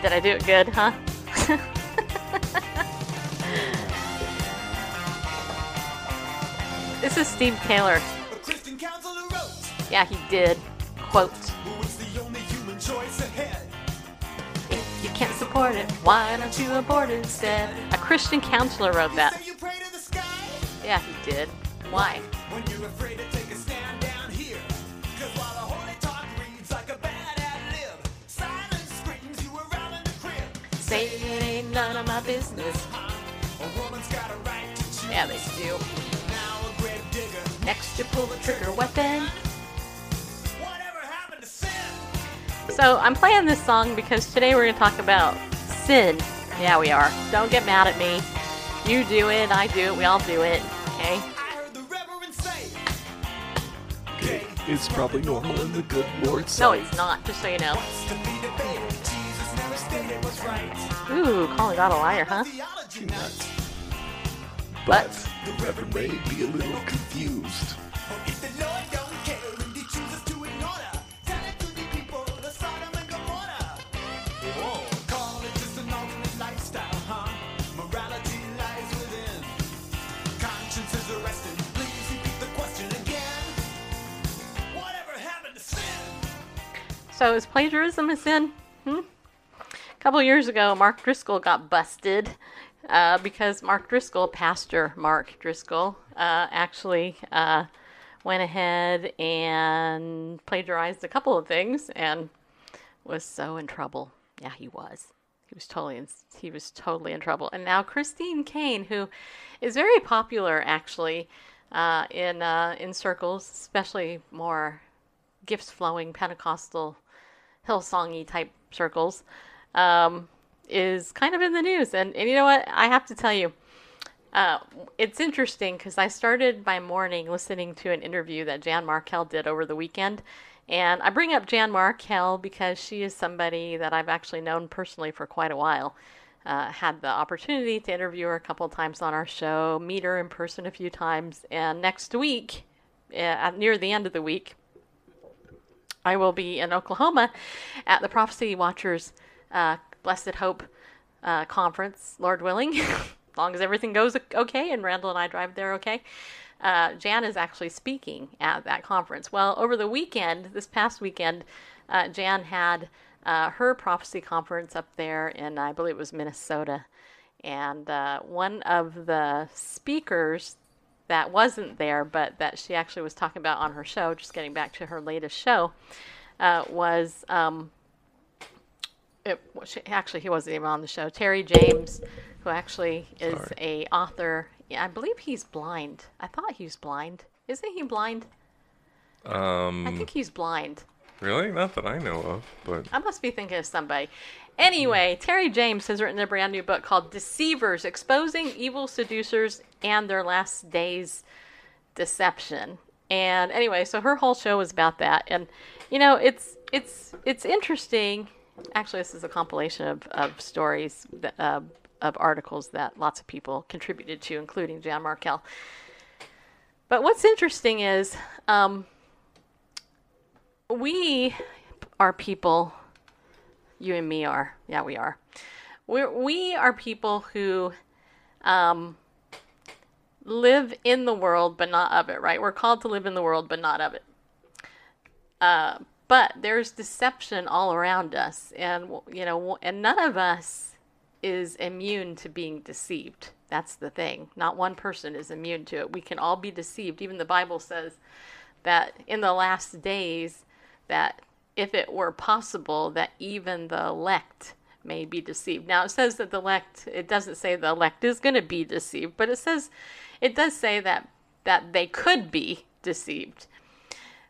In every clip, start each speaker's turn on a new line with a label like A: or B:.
A: Did I do it good, huh? this is Steve Taylor. Yeah, he did. Quote. If you can't support it, why don't you abort instead? A Christian counselor wrote that. Yeah, he did. Why? Say it ain't none of my business. Yeah, they do. Next, you pull the trigger weapon. So, I'm playing this song because today we're going to talk about sin. Yeah, we are. Don't get mad at me. You do it, I do it, we all do it. Okay?
B: Okay, it's probably normal in the good Lord's
A: No, it's not, just so you know. Ooh, calling God a liar, huh?
B: Nuts.
A: But-
B: But the Reverend may be a little confused.
A: So is plagiarism a sin? Couple years ago, Mark Driscoll got busted uh, because Mark Driscoll, Pastor Mark Driscoll, uh, actually uh, went ahead and plagiarized a couple of things and was so in trouble. Yeah, he was. He was totally in, he was totally in trouble. And now Christine Caine, who is very popular actually uh, in uh, in circles, especially more gifts flowing Pentecostal Hillsongy type circles, um, is kind of in the news. And, and you know what? I have to tell you, uh, it's interesting because I started my morning listening to an interview that Jan Markell did over the weekend. And I bring up Jan Markell because she is somebody that I've actually known personally for quite a while. Uh, had the opportunity to interview her a couple times on our show, meet her in person a few times, and next week, uh, near the end of the week, I will be in Oklahoma at the Prophecy Watchers uh, Blessed Hope uh, conference, Lord willing, as long as everything goes okay and Randall and I drive there okay. Uh, Jan is actually speaking at that conference. Well, over the weekend, this past weekend, uh, Jan had uh, her prophecy conference up there in, I believe it was Minnesota. And uh, one of the speakers that wasn't there, but that she actually was talking about on her show, just getting back to her latest show, uh, was um, it, actually he wasn't even on the show. Terry James, who actually is
B: Sorry.
A: a author. Yeah, I believe he's blind. I thought he was blind. Isn't he blind?
C: Um,
A: I think he's blind.
C: really? Not that I know of, but
A: I must be thinking of somebody. Anyway, Terry James has written a brand new book called Deceivers Exposing Evil Seducers and Their Last Days Deception. And anyway, so her whole show was about that. And you know, it's it's it's interesting. Actually, this is a compilation of, of stories that, uh, of articles that lots of people contributed to, including Jan Markell. But what's interesting is um, we are people you and me are. Yeah, we are. We're, we are people who um, live in the world but not of it, right? We're called to live in the world but not of it. Uh, but there's deception all around us, and you know, and none of us is immune to being deceived. That's the thing. Not one person is immune to it. We can all be deceived. Even the Bible says that in the last days that if it were possible that even the elect may be deceived. Now it says that the elect it doesn't say the elect is going to be deceived, but it says it does say that that they could be deceived.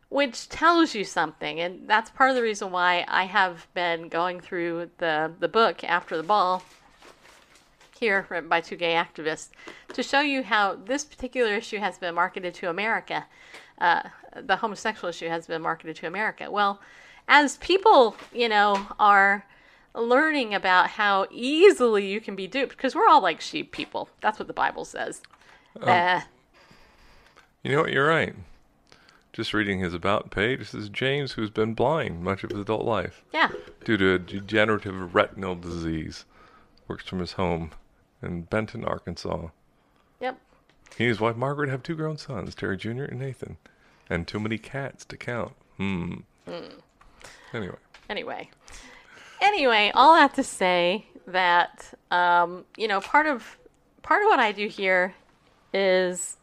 A: Which tells you something. And that's part of the reason why I have been going through the, the book after the ball here written by two gay activists to show you how this particular issue has been marketed to America. Uh, the homosexual issue has been marketed to America. Well, as people, you know, are learning about how easily you can be duped, because we're all like sheep people. That's what the Bible says. Uh,
C: You know what? You're right. Just reading his about page, this is James who's been blind much of his adult life
A: yeah.
C: due to a degenerative retinal disease. Works from his home in Benton, Arkansas.
A: Yep.
C: He and his wife Margaret have two grown sons, Terry Jr. and Nathan, and too many cats to count. Hmm. Anyway,
A: anyway anyway all that to say that um, you know part of part of what i do here is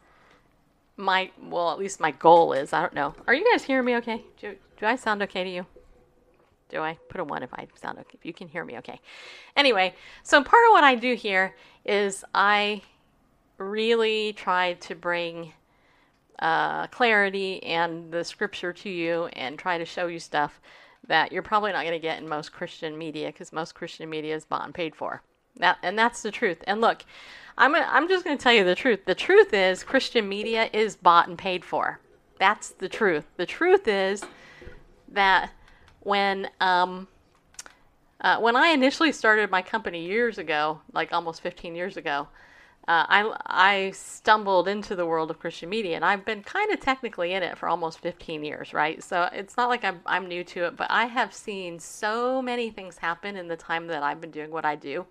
A: my well at least my goal is i don't know. Are you guys hearing me okay? Do, do i sound okay to you? Do i? Put a one if i sound okay. If you can hear me okay. Anyway so part of what i do here is i really try to bring uh, clarity and the scripture to you and try to show you stuff that you're probably not going to get in most Christian media because most Christian media is bought and paid for. That and that's the truth. And look, I'm gonna, I'm just going to tell you the truth. The truth is Christian media is bought and paid for. That's the truth. The truth is that when um, uh, when I initially started my company years ago, like almost 15 years ago, uh, I, I stumbled into the world of Christian media, and I've been kind of technically in it for almost 15 years, right? So it's not like I'm, I'm new to it, but I have seen so many things happen in the time that I've been doing what I do.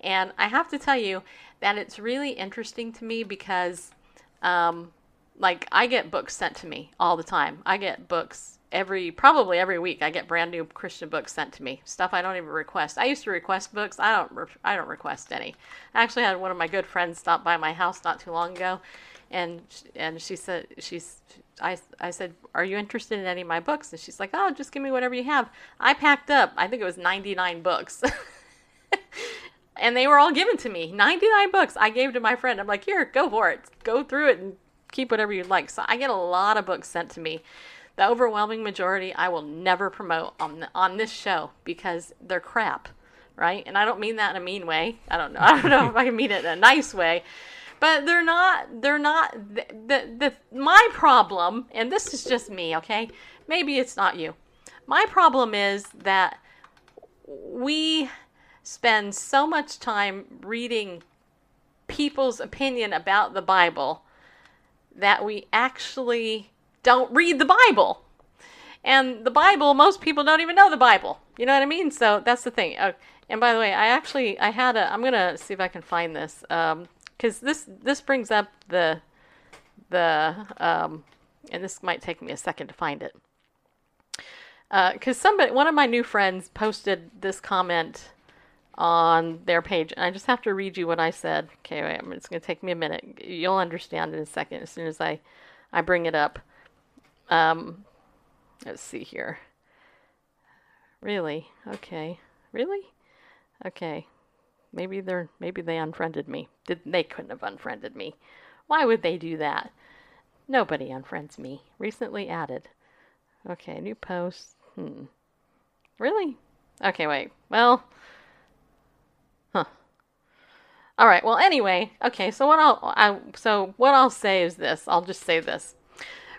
A: And I have to tell you that it's really interesting to me because, um, like, I get books sent to me all the time. I get books every probably every week I get brand new Christian books sent to me. Stuff I don't even request. I used to request books. I don't re- I don't request any. I actually had one of my good friends stop by my house not too long ago and and she said she's I, I said, "Are you interested in any of my books?" And she's like, "Oh, just give me whatever you have." I packed up, I think it was 99 books. and they were all given to me. 99 books I gave to my friend. I'm like, "Here, go for it. Go through it and keep whatever you like." So I get a lot of books sent to me the overwhelming majority I will never promote on the, on this show because they're crap, right? And I don't mean that in a mean way. I don't know. I don't know if I can mean it in a nice way, but they're not. They're not the, the the my problem. And this is just me, okay? Maybe it's not you. My problem is that we spend so much time reading people's opinion about the Bible that we actually don't read the Bible. And the Bible, most people don't even know the Bible. You know what I mean? So that's the thing. Uh, and by the way, I actually I had a. I'm gonna see if I can find this because um, this this brings up the the um, and this might take me a second to find it. Because uh, somebody, one of my new friends, posted this comment on their page, and I just have to read you what I said. Okay, wait, it's going to take me a minute. You'll understand in a second as soon as I I bring it up. Um, let's see here. Really? Okay. Really? Okay. Maybe they're maybe they unfriended me. Did they couldn't have unfriended me. Why would they do that? Nobody unfriends me. Recently added. Okay, new post. Hmm. Really? Okay, wait. Well. All right. Well, anyway, okay. So what I'll I, so what I'll say is this. I'll just say this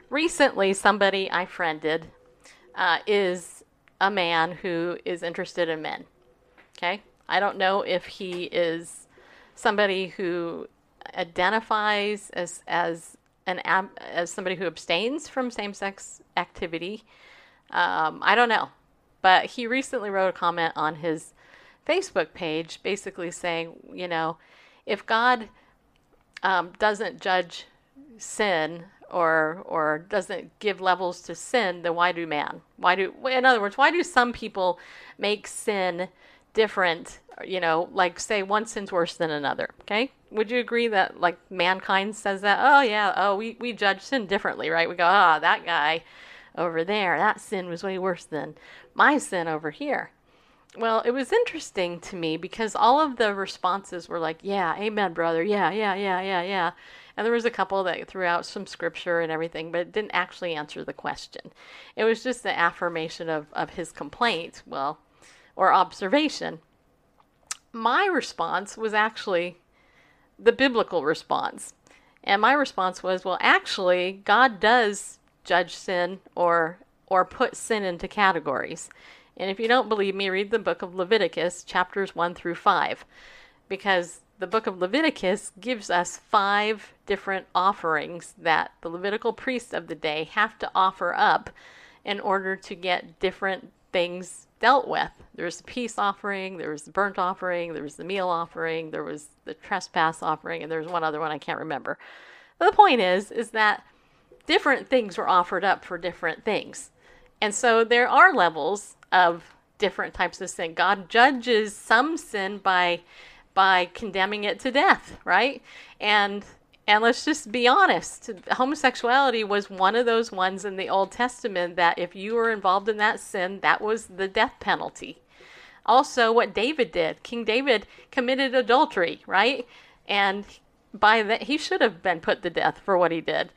A: recently somebody I friended uh, is a man who is interested in men. Okay, I don't know if he is somebody who identifies as as an as somebody who abstains from same-sex activity. Um, I don't know, but he recently wrote a comment on his Facebook page, basically saying, you know, if God um, doesn't judge sin or or doesn't give levels to sin, then why do man? Why do in other words, why do some people make sin different? You know, like say one sin's worse than another. Okay, would you agree that like mankind says that? Oh yeah, oh we we judge sin differently, right? We go, ah, oh, that guy over there, that sin was way worse than my sin over here. Well, it was interesting to me because all of the responses were like, yeah, amen, brother. Yeah, yeah, yeah, yeah, yeah. And there was a couple that threw out some scripture and everything, but it didn't actually answer the question. It was just the affirmation of, of his complaint, well, or observation. My response was actually the biblical response. And my response was, well, actually, God does judge sin or or put sin into categories. And if you don't believe me, read the book of Leviticus, chapters 1 through 5, because the book of Leviticus gives us five different offerings that the Levitical priests of the day have to offer up in order to get different things dealt with. There was the peace offering, there was the burnt offering, there was the meal offering, there was the trespass offering, and there was one other one I can't remember. But the point is, is that different things were offered up for different things. And so there are levels of different types of sin. God judges some sin by by condemning it to death, right? And and let's just be honest, homosexuality was one of those ones in the Old Testament that if you were involved in that sin, that was the death penalty. Also, what David did, King David committed adultery, right? And by that, he should have been put to death for what he did.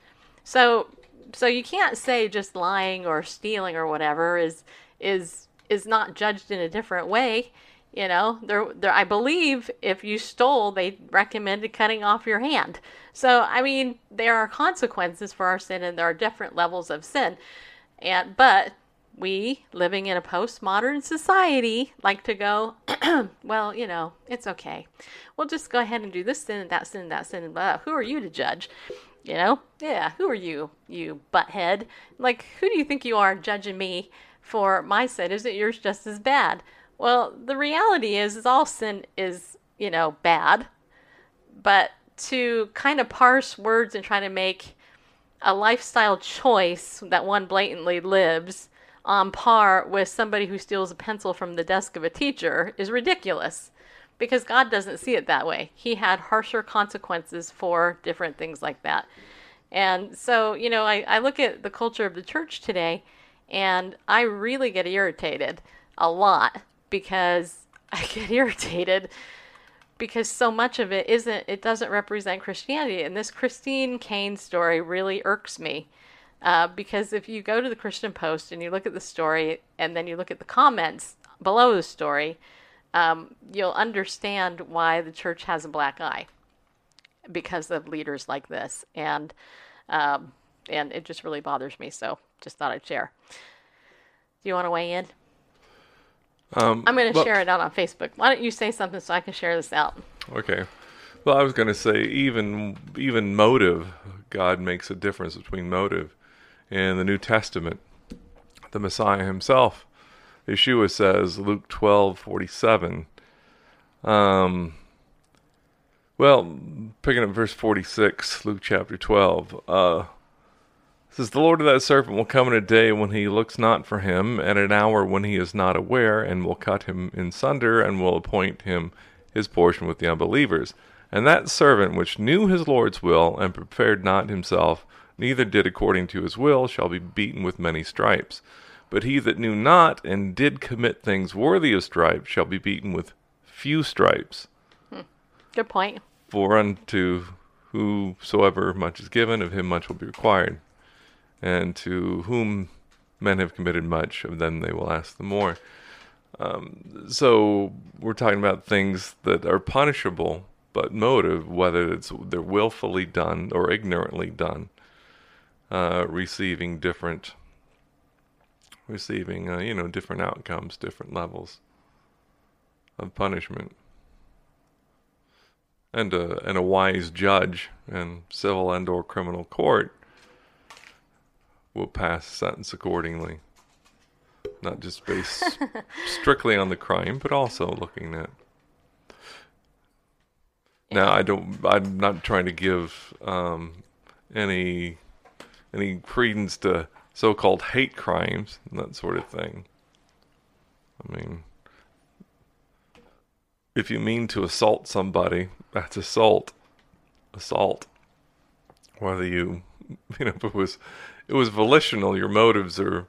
A: So, so you can't say just lying or stealing or whatever is is is not judged in a different way. You know, there, there. I believe if you stole, they recommended cutting off your hand. So, I mean, there are consequences for our sin, and there are different levels of sin. And but we, living in a postmodern society, like to go, well, you know, it's okay. We'll just go ahead and do this sin and that sin and that sin. And uh, who are you to judge? You know, yeah, who are you, you butthead? Like, who do you think you are judging me for my sin? Isn't yours just as bad? Well, the reality is, is all sin is, you know, bad. But to kind of parse words and try to make a lifestyle choice that one blatantly lives on par with somebody who steals a pencil from the desk of a teacher is ridiculous because God doesn't see it that way. He had harsher consequences for different things like that. And so, you know, I, I look at the culture of the church today and I really get irritated a lot because I get irritated because so much of it isn't it doesn't represent Christianity and this Christine Caine story really irks me. Uh, because if you go to the Christian Post and you look at the story and then you look at the comments below the story, um, you'll understand why the church has a black eye because of leaders like this, and um, and it just really bothers me. So just thought I'd share. Do you want to weigh in?
C: Um,
A: I'm going to
C: well-
A: share it out on Facebook. Why don't you say something so I can share this out?
C: Okay. Well, I was going to say even even motive, God makes a difference between motive. In the New Testament, the Messiah himself, Yeshua says, Luke twelve forty seven. Um. Well, picking up verse forty six, Luke chapter twelve. Uh, it says the Lord of that servant will come in a day when he looks not for him, and an hour when he is not aware, and will cut him in sunder, and will appoint him his portion with the unbelievers. And that servant which knew his Lord's will, and prepared not himself, neither did according to his will, shall be beaten with many stripes. But he that knew not, and did commit things worthy of stripes, shall be beaten with few stripes. Hmm.
A: Good point.
C: For unto whosoever much is given, of him much will be required. And to whom men have committed much, of them they will ask the more. Um, so we're talking about things that are punishable, but motive, whether it's they're willfully done or ignorantly done, uh, receiving different, receiving uh, you know different outcomes, different levels of punishment and a and a wise judge in civil and or criminal court will pass sentence accordingly. Not just based strictly on the crime, but also looking at. Now, I don't. I'm not trying to give um, any any credence to so-called hate crimes and that sort of thing. I mean, if you mean to assault somebody, that's assault. Assault. Whether you, you know, if it was, it was volitional. Your motives are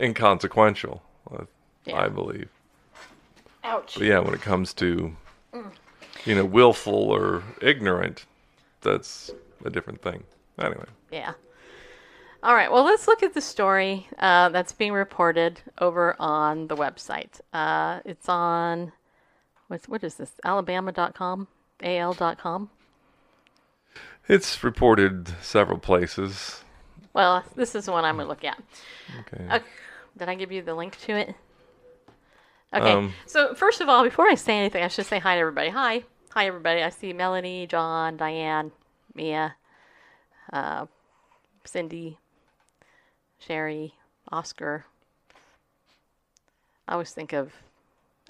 C: inconsequential.
A: Yeah.
C: I believe.
A: Ouch.
C: But yeah, when it comes to, you know, willful or ignorant, that's a different thing. Anyway,
A: Yeah. All right. Well, let's look at the story uh, that's being reported over on the website. Uh, it's on what's what is this? Alabama.com, al.com.
C: it's reported several places.
A: Well, this is the one I'm going to look at.
C: Okay.
A: Okay. Did I give you the link to it? Okay.
C: Um,
A: so first of all, before I say anything, I should say hi to everybody. Hi, hi everybody. I see Melanie, John, Diane, Mia, uh, Cindy, Sherry, Oscar. I always think of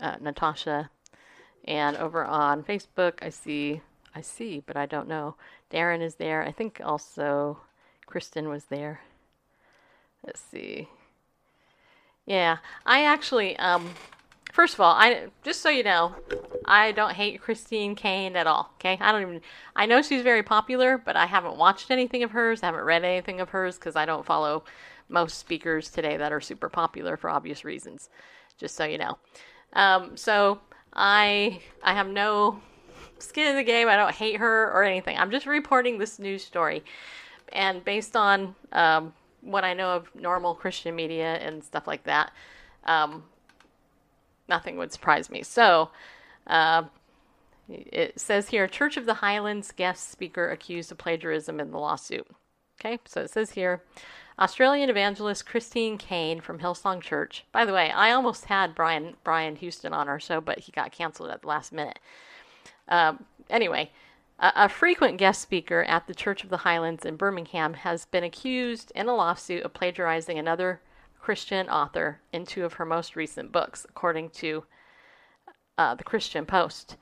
A: uh, Natasha, and over on Facebook, I see, I see, but I don't know. Darren is there. I think also Kristen was there. Let's see. Yeah, I actually, um, first of all, I just so you know, I don't hate Christine Caine at all. Okay, I don't even. I know she's very popular, but I haven't watched anything of hers. I haven't read anything of hers because I don't follow most speakers today that are super popular for obvious reasons. Just so you know. Um, so I I have no skin in the game. I don't hate her or anything. I'm just reporting this news story, and based on um, what I know of normal Christian media and stuff like that, um, nothing would surprise me. So, uh, it says here Church of the Highlands guest speaker accused of plagiarism in the lawsuit. Okay, so it says here Australian evangelist Christine Caine from Hillsong Church. By the way, I almost had Brian Brian Houston on our show, but he got canceled at the last minute. Um, anyway, a, a frequent guest speaker at the Church of the Highlands in Birmingham has been accused in a lawsuit of plagiarizing another Christian author in two of her most recent books, according to uh, the Christian Post.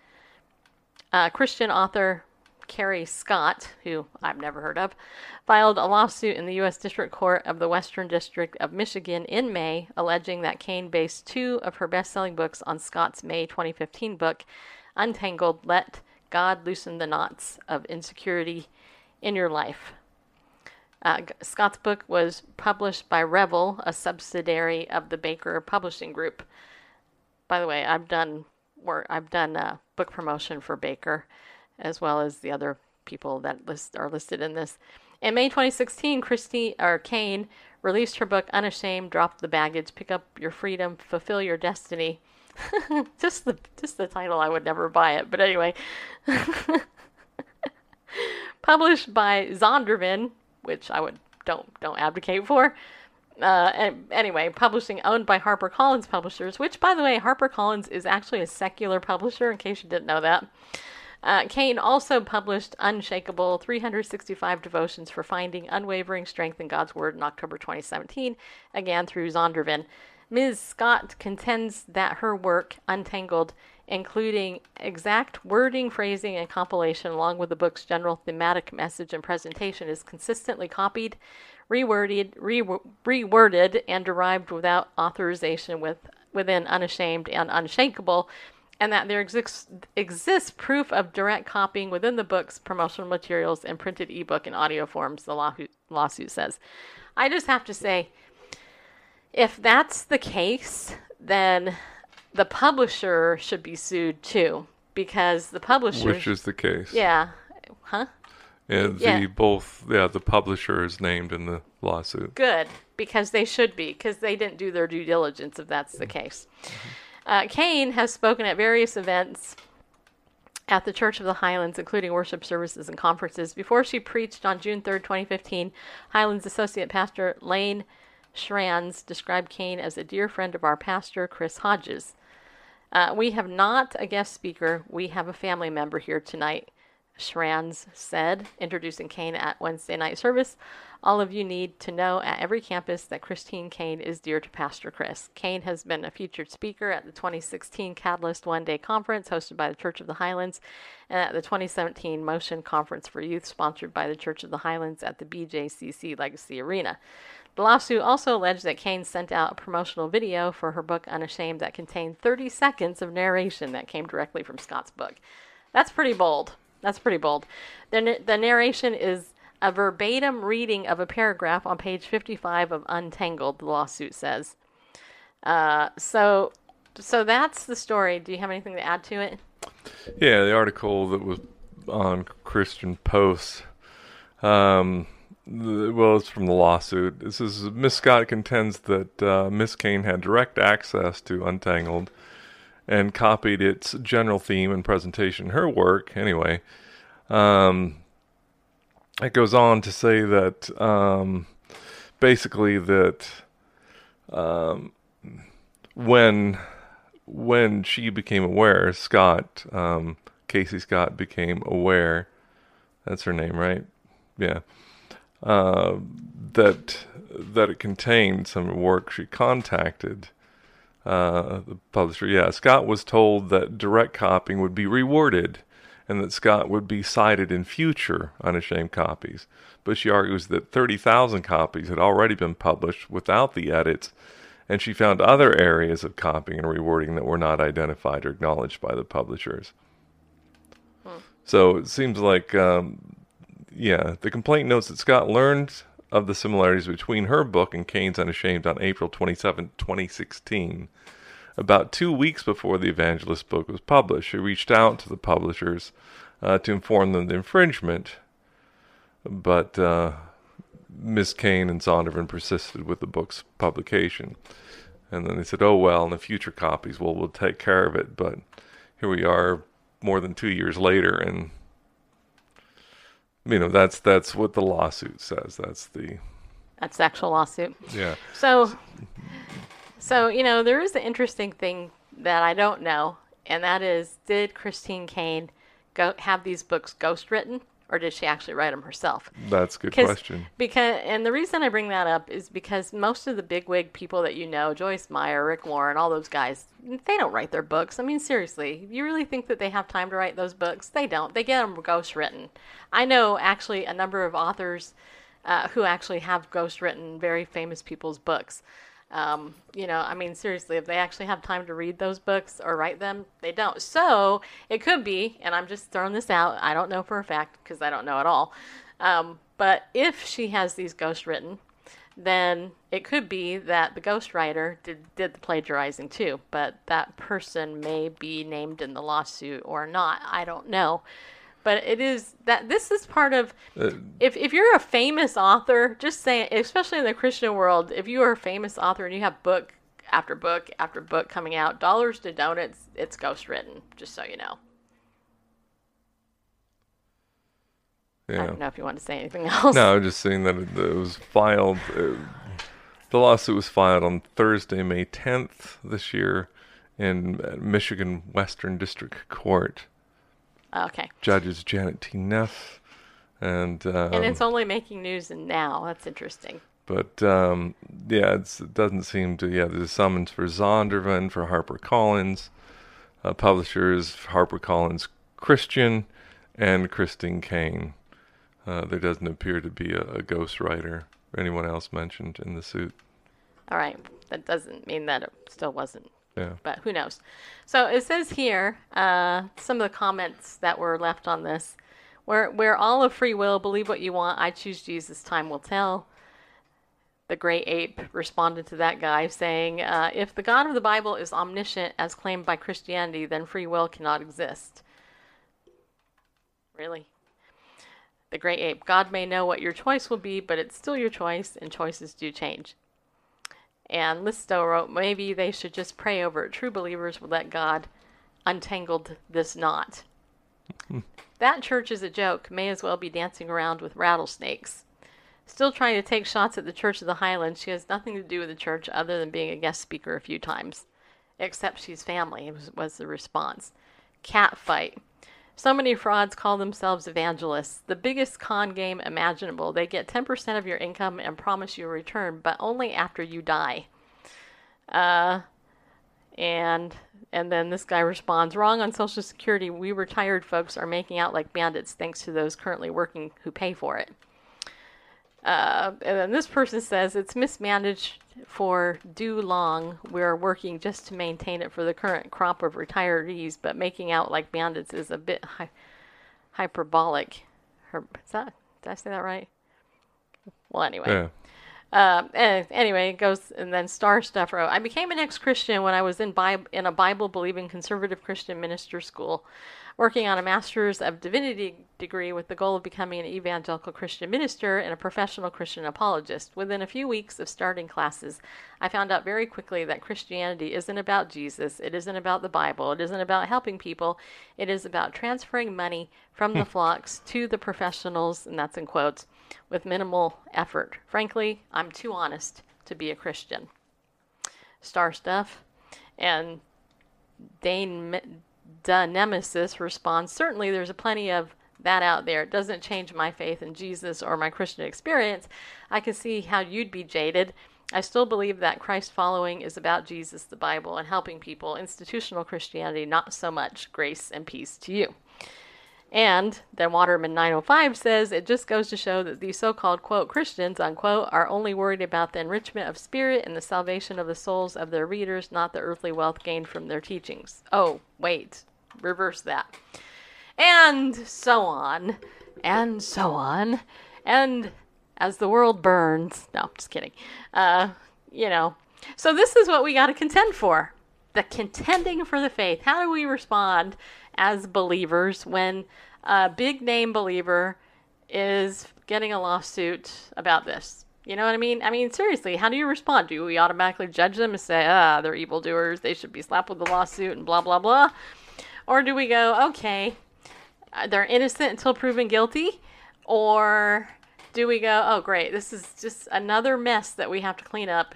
A: Uh, Christian author Carrie Scott, who I've never heard of, filed a lawsuit in the U.S. District Court of the Western District of Michigan in May, alleging that Caine based two of her best selling books on Scott's May 2015 book, Untangled Let God Loosen the Knots of Insecurity in Your Life. Uh, Scott's book was published by Revell, a subsidiary of the Baker Publishing Group. By the way, I've done work. I've done uh, book promotion for Baker, as well as the other people that list are listed in this. In May 2016, Christy or Caine released her book Unashamed, Drop the Baggage, Pick Up Your Freedom, Fulfill Your Destiny. just the just the title, I would never buy it. But anyway, published by Zondervan, which I would don't don't advocate for. Uh, and anyway, publishing owned by HarperCollins Publishers, which, by the way, HarperCollins is actually a secular publisher, in case you didn't know that. Uh, Caine also published Unshakable 365 Devotions for Finding Unwavering Strength in God's Word in October 2017, again through Zondervan. Ms. Scott contends that her work, Untangled, including exact wording, phrasing, and compilation, along with the book's general thematic message and presentation, is consistently copied, reworded, re- reworded, and derived without authorization with, within Unashamed and Unshakable, and that there exists, exists proof of direct copying within the book's promotional materials and printed ebook and audio forms, the law- lawsuit says. I just have to say, if that's the case, then the publisher should be sued too, because the publisher.
C: which is the case.
A: yeah, huh?
C: And the
A: Yeah.
C: both yeah the publisher is named in the lawsuit.
A: Good, because they should be, because they didn't do their due diligence if that's the case. Uh, Caine has spoken at various events at the Church of the Highlands, including worship services and conferences. Before she preached on June 3rd, 2015, Highlands Associate Pastor Lane Schranz described Caine as a dear friend of our pastor, Chris Hodges. Uh, we have not a guest speaker, we have a family member here tonight, Schranz said, introducing Caine at Wednesday night service. All of you need to know at every campus that Christine Caine is dear to Pastor Chris. Caine has been a featured speaker at the 2016 Catalyst One Day Conference hosted by the Church of the Highlands and at the 2017 Motion Conference for Youth sponsored by the Church of the Highlands at the BJCC Legacy Arena. The lawsuit also alleged that Caine sent out a promotional video for her book Unashamed that contained 30 seconds of narration that came directly from Scott's book. That's pretty bold. That's pretty bold. The, the narration is a verbatim reading of a paragraph on page 55 of Untangled, the lawsuit says. Uh, so, so that's the story. Do you have anything to add to it?
C: Yeah, the article that was on Christian Post. Um, well, it's from the lawsuit. This is Miss Scott contends that uh, Miss Caine had direct access to Untangled and copied its general theme and presentation. Her work, anyway. Um, it goes on to say that um, basically that um, when when she became aware, Scott um, Casey Scott became aware. That's her name, right? Yeah. Uh, that that it contained some work she contacted uh, the publisher. Yeah, Scott was told that direct copying would be rewarded and that Scott would be cited in future unashamed copies. But she argues that 30,000 copies had already been published without the edits, and she found other areas of copying and rewarding that were not identified or acknowledged by the publishers. Hmm. So it seems like, um, yeah, the complaint notes that Scott learned of the similarities between her book and Caine's Unashamed on April 27, 2016 about two weeks before the evangelist book was published. She reached out to the publishers uh, to inform them of the infringement, but uh, Miss Caine and Zondervan persisted with the book's publication. And then they said, "Oh well, in the future copies, well, we'll take care of it." But here we are, more than two years later, and you know that's that's what the lawsuit says. That's the
A: that's the actual lawsuit.
C: Yeah.
A: So so, you know, there is an interesting thing that I don't know, and that is did Christine Caine go have these books ghost written? Or did she actually write them herself?
C: That's a good question.
A: Because, and the reason I bring that up is because most of the bigwig people that you know, Joyce Meyer, Rick Warren, all those guys, they don't write their books. I mean, seriously, you really think that they have time to write those books? They don't. They get them ghost written. I know actually a number of authors uh, who actually have ghost written very famous people's books. Um, you know, I mean, seriously, if they actually have time to read those books or write them, they don't. So it could be, and I'm just throwing this out. I don't know for a fact because I don't know at all. Um, but if she has these ghost written, then it could be that the ghostwriter did, did the plagiarizing too. But that person may be named in the lawsuit or not. I don't know but it is that this is part of uh, if if you're a famous author, just saying, especially in the Christian world, if you are a famous author and you have book after book after book coming out, dollars to donuts, it's ghost written. Just so you know. Yeah. I don't know if you want to say anything else.
C: No, I'm just saying that it, it was filed. It, uh, the lawsuit was filed on Thursday, May 10th this year, in Michigan Western District Court.
A: Okay.
C: Judges Janet T. Neff. And, um,
A: and it's only making news now. That's interesting.
C: But um, yeah, it doesn't seem to. Yeah, there's a summons for Zondervan for HarperCollins, uh, publishers HarperCollins Christian, and Christine Caine. Uh, there doesn't appear to be a, a ghostwriter or anyone else mentioned in the suit.
A: All right, that doesn't mean that it still wasn't
C: yeah.
A: But who knows? So it says here uh, some of the comments that were left on this. Where, where all of free will, believe what you want, I choose Jesus, time will tell. The great ape responded to that guy, saying, uh, If the God of the Bible is omniscient as claimed by Christianity, then free will cannot exist. Really? The great ape, God may know what your choice will be, but it's still your choice, and choices do change. And Listo wrote, maybe they should just pray over it. True believers will let God untangled this knot. that church is a joke. May as well be dancing around with rattlesnakes. Still trying to take shots at the Church of the Highlands. She has nothing to do with the church other than being a guest speaker a few times. Except she's family, was, was the response. Cat fight. So many frauds call themselves evangelists. The biggest con game imaginable. They get 10% of your income and promise you a return, but only after you die. Uh, and and then this guy responds, "Wrong on Social Security. We retired folks are making out like bandits thanks to those currently working who pay for it." Uh, and then this person says it's mismanaged for due long. We're working just to maintain it for the current crop of retirees, but making out like bandits is a bit hy- hyperbolic. Her, is that, did I say that right? Well, anyway.
C: Yeah.
A: Uh, anyway, it goes and then Star Stuff wrote, I became an ex-Christian when I was in, in a Bible-believing conservative Christian minister school. working on a Master's of Divinity degree with the goal of becoming an evangelical Christian minister and a professional Christian apologist. Within a few weeks of starting classes, I found out very quickly that Christianity isn't about Jesus, it isn't about the Bible, it isn't about helping people, it is about transferring money from the flocks to the professionals, and that's in quotes, with minimal effort. Frankly, I'm too honest to be a Christian. Star stuff. And Dane the Nemesis responds, Certainly, there's a plenty of that out there. It doesn't change my faith in Jesus or my Christian experience. I can see how you'd be jaded. I still believe that Christ following is about Jesus, the Bible, and helping people. Institutional Christianity, not so much. Grace and peace to you. And then Waterman 905 says it just goes to show that these so called, quote, Christians, unquote, are only worried about the enrichment of spirit and the salvation of the souls of their readers, not the earthly wealth gained from their teachings. Oh, wait, reverse that. And so on, and so on. And as the world burns, no, just kidding. Uh, you know, so this is what we got to contend for the contending for the faith. How do we respond as believers when a big name believer is getting a lawsuit about this? You know what I mean? I mean, seriously, how do you respond? Do we automatically judge them and say, ah, they're evildoers, they should be slapped with a lawsuit and blah, blah, blah? Or do we go, okay, uh, they're innocent until proven guilty? Or do we go, oh, great, this is just another mess that we have to clean up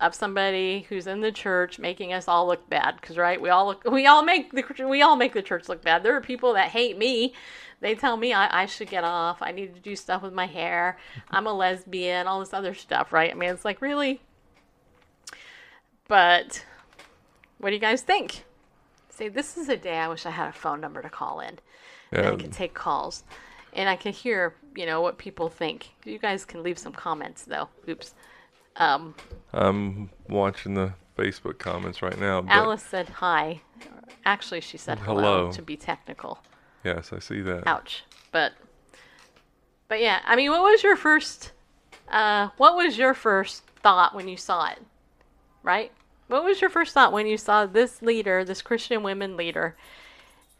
A: of somebody who's in the church making us all look bad because right we all look we all make the we all make the church look bad. There are people that hate me. They tell me I, I should get off. I need to do stuff with my hair. I'm a lesbian all this other stuff right? I mean it's like really? But what do you guys think? Say this is a day i wish i had a phone number to call in and i
C: Yeah.
A: could take calls. And i can hear you know what people think. You guys can leave some comments though. Oops um,
C: I'm watching the Facebook comments right now.
A: Alice said hi. Actually, she said hello,
C: Hello.
A: to be technical.
C: Yes, I see that.
A: Ouch. But but yeah, I mean, what was your first uh what was your first thought when you saw it? Right? What was your first thought when you saw this leader, this Christian women leader,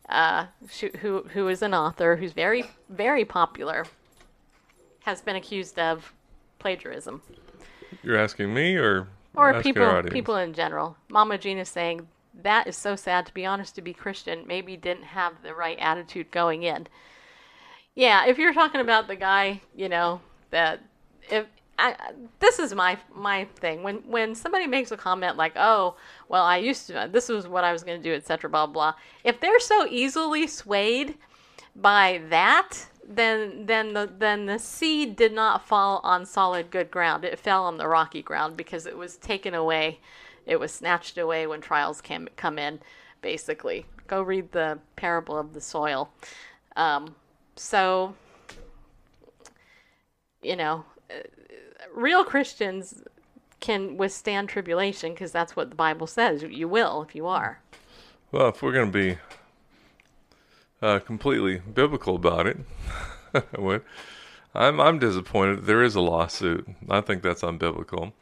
A: uh, sh- who who is an author, who's very very popular, has been accused of plagiarism?
C: You're asking me or
A: or people people in general. Mama Jean is saying that is so sad. To be honest, to be Christian, maybe didn't have the right attitude going in. Yeah, if you're talking about the guy, you know that if I, this is my my thing when when somebody makes a comment like, "Oh, well, I used to this was what I was going to do," etc. Blah blah. If they're so easily swayed by that, then then the then the seed did not fall on solid good ground. It fell on the rocky ground because it was taken away. It was snatched away when trials came come in. Basically, go read the parable of the soil. Um, so, you know, uh, real Christians can withstand tribulation because that's what the Bible says. You will if you are.
C: Well, if we're going to be uh, completely biblical about it. I'm I'm disappointed there is a lawsuit. I think that's unbiblical.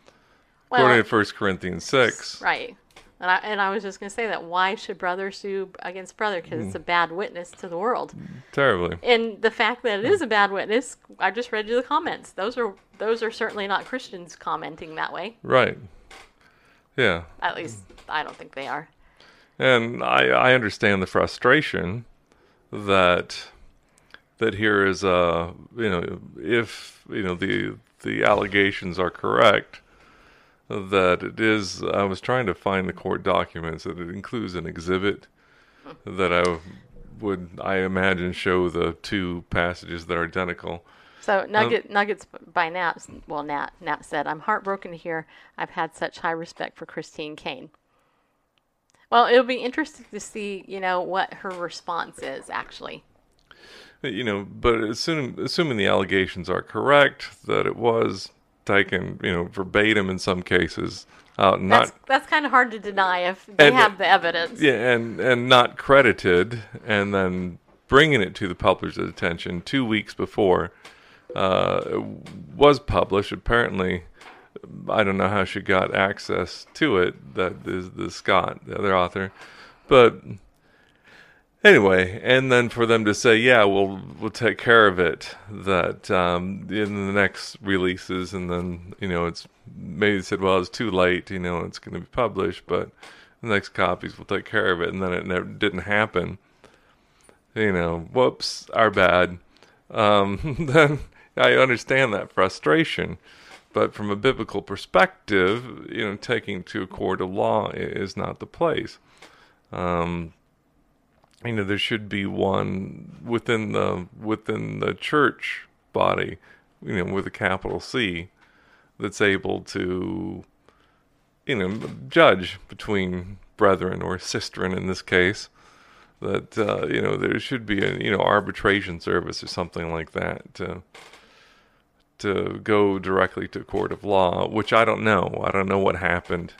C: According to 1 Corinthians 6,
A: Right. And I, and I was just going to say that why should brother sue against brother? Because it's a bad witness to the world.
C: terribly.
A: And the fact that it is a bad witness, I just read you the comments. Those are those are certainly not Christians commenting that way.
C: Right. Yeah.
A: At least I don't think they are.
C: And I, I understand the frustration that that here is uh you know if you know the the allegations are correct that it is I was trying to find the court documents that it includes an exhibit that I would I imagine show the two passages that are identical.
A: So Nugget Nuggets by Nat well Nat Nat said, I'm heartbroken to hear I've had such high respect for Christine Caine. Well, it'll be interesting to see, you know, what her response is actually.
C: you know, but assuming assuming the allegations are correct, that it was taken, you know, verbatim in some cases, out and
A: That's
C: not
A: that's kind of hard to deny if they
C: And-
A: have the evidence.
C: yeah, and and not credited, and then bringing it to the publisher's attention two weeks before uh, it was published. Apparently, I don't know how she got access to it. That is the Scott, the other author, but anyway, and then for them to say, "Yeah, we'll we'll take care of it," that um, in the next releases, and then you know it's maybe said, "Well, it's too late," you know, it's going to be published, but the next copies will take care of it, and then it never didn't happen. You know, whoops, our bad. Um, then I understand that frustration. But from a biblical perspective, you know, taking to a court of law is not the place. Um, you know, there should be one within the within the church body, you know, with a capital C, that's able to, you know, judge between brethren or sistren in this case. That uh, you know, there should be a you know arbitration service or something like that to to go directly to court of law, which I don't know. I don't know what happened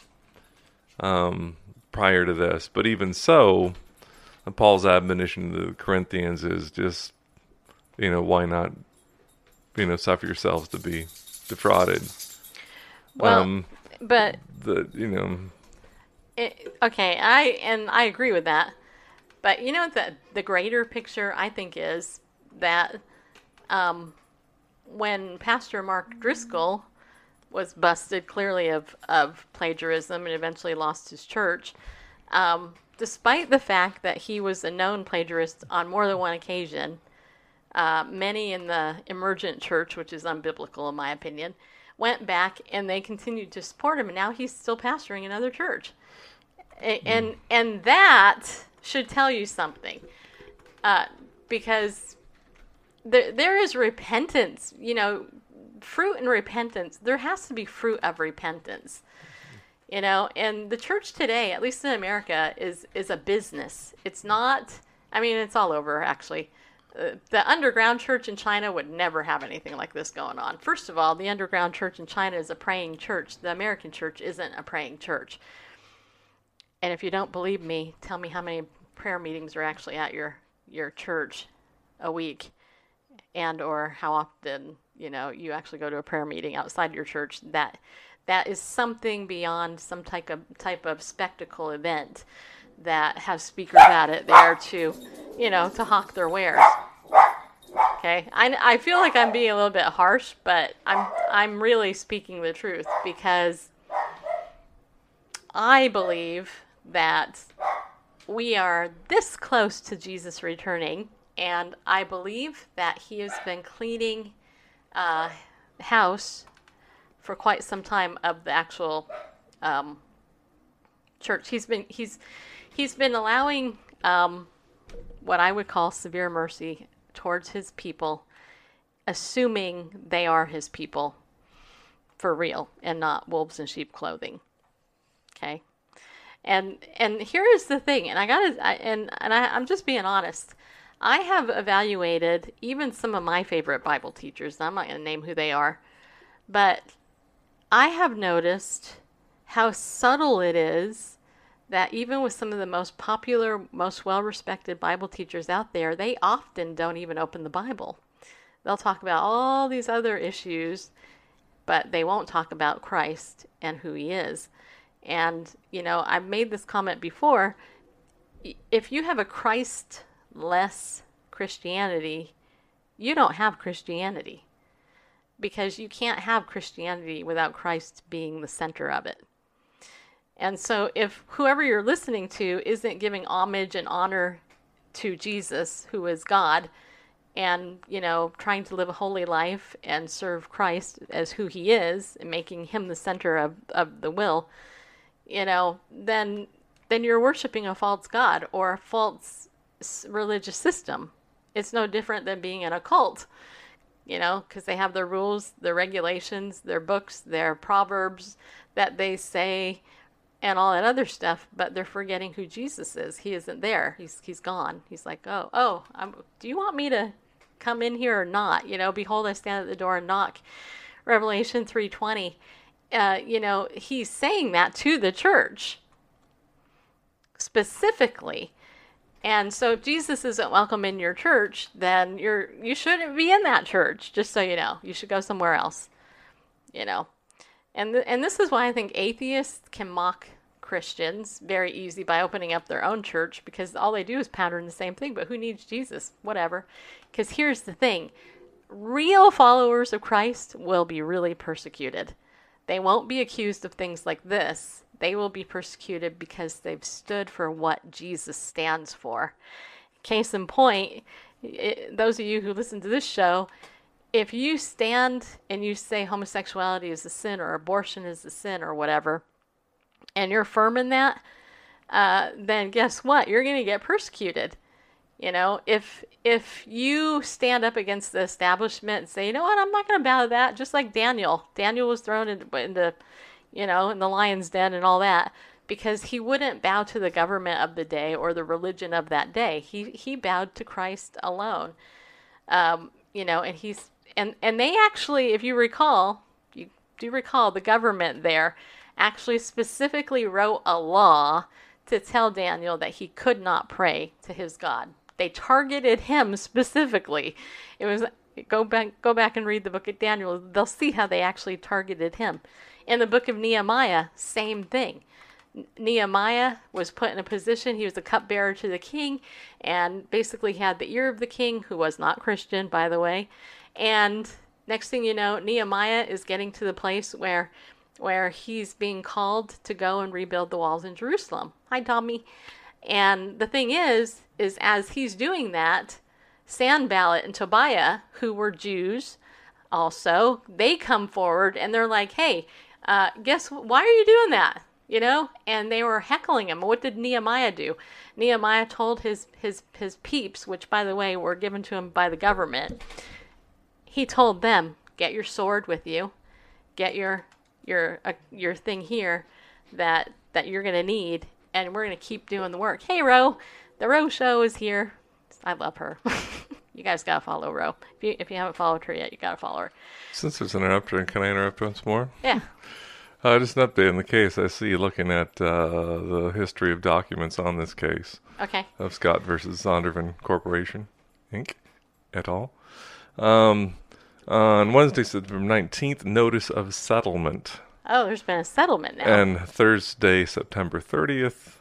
C: um, prior to this, but even so, Paul's admonition to the Corinthians is just, you know, why not, you know, suffer yourselves to be defrauded.
A: Well,
C: um,
A: but
C: the you know,
A: it, okay, I and I agree with that. But you know what the the greater picture I think is that um, when Pastor Mark Driscoll was busted clearly of of plagiarism and eventually lost his church, um, despite the fact that he was a known plagiarist on more than one occasion, uh, many in the emergent church, which is unbiblical in my opinion, went back and they continued to support him, and now he's still pastoring another church, A- and and that should tell you something, uh, because there there is repentance, you know, fruit and repentance. There has to be fruit of repentance you know? And the church today at least in america is is a business. It's not i mean it's all over actually. Uh, the underground church in china would never have anything like this going on. First of all the underground church in china is a praying church. The american church isn't a praying church. And if you don't believe me tell me how many prayer meetings are actually at your your church a week and or how often you know you actually go to a prayer meeting outside your church that that is something beyond some type of type of spectacle event that have speakers at it there to you know to hawk their wares. Okay? I, I feel like i'm being a little bit harsh but i'm i'm really speaking the truth because i believe that we are this close to jesus returning and i believe that he has been cleaning uh, house for quite some time of the actual um, church. He's been he's he's been allowing um, what I would call severe mercy towards his people, assuming they are his people for real and not wolves in sheep clothing. Okay, and and here is the thing, and I gotta I, and and I, I'm just being honest. I have evaluated even some of my favorite Bible teachers. I'm not going to name who they are, but I have noticed how subtle it is that even with some of the most popular, most well respected Bible teachers out there, they often don't even open the Bible. They'll talk about all these other issues, but they won't talk about Christ and who he is. And, you know, I've made this comment before. If you have a Christ less Christianity, you don't have Christianity because you can't have Christianity without Christ being the center of it. And so, if whoever you're listening to isn't giving homage and honor to Jesus, who is God, and you know, trying to live a holy life and serve Christ as who He is, and making Him the center of, of the will, you know, then then you're worshiping a false god or a false religious system. It's no different than being in a cult, you know, because they have their rules, their regulations, their books, their proverbs that they say, and all that other stuff. But they're forgetting who Jesus is. He isn't there. He's he's gone. He's like, oh oh, I'm, do you want me to come in here or not? You know, behold, I stand at the door and knock. Revelation three twenty. Uh, you know, he's saying that to the church specifically and so if Jesus isn't welcome in your church, then you're you shouldn't be in that church, just so you know. You should go somewhere else. You know. And th- and this is why I think atheists can mock Christians very easy by opening up their own church because all they do is pattern the same thing. But who needs Jesus? Whatever. Because here's the thing real followers of Christ will be really persecuted. They won't be accused of things like this. They will be persecuted because they've stood for what Jesus stands for. Case in point, it, those of you who listen to this show, if you stand and you say homosexuality is a sin or abortion is a sin or whatever, and you're firm in that, uh, then guess what? You're going to get persecuted. You know, if if you stand up against the establishment and say, you know what, I'm not going to bow to that, just like Daniel. Daniel was thrown into, into, you know, in the lion's den and all that because he wouldn't bow to the government of the day or the religion of that day. He he bowed to Christ alone. Um, you know, and he's and and they actually, if you recall, you do recall the government there actually specifically wrote a law to tell Daniel that he could not pray to his God. They targeted him specifically. It was go back go back and read the book of Daniel. They'll see how they actually targeted him. In the book of Nehemiah, same thing. Nehemiah was put in a position, he was the cupbearer to the king, and basically had the ear of the king, who was not Christian, by the way. And next thing you know, Nehemiah is getting to the place where where he's being called to go and rebuild the walls in Jerusalem. Hi, Tommy. And the thing is, is as he's doing that, Sanballat and Tobiah, who were Jews, also they come forward and they're like, "Hey, uh, guess why are you doing that?" You know, and they were heckling him. What did Nehemiah do? Nehemiah told his his his peeps, which by the way were given to him by the government. He told them, "Get your sword with you, get your your uh, your thing here that that you're gonna need, and we're gonna keep doing the work." Hey, Ro, the Ro Show is here. I love her. you guys gotta follow Ro. If you if you haven't followed her yet, you gotta follow her.
C: Since there's an interrupter, can I interrupt once more?
A: Yeah.
C: Uh, just an update on the case. I see you looking at uh, the history of documents on this case
A: Okay.
C: of Scott versus Zondervan Corporation, Inc., et al. Um, on Wednesday, September 19th, notice of settlement.
A: Oh, there's been a settlement now.
C: And Thursday, September 30th,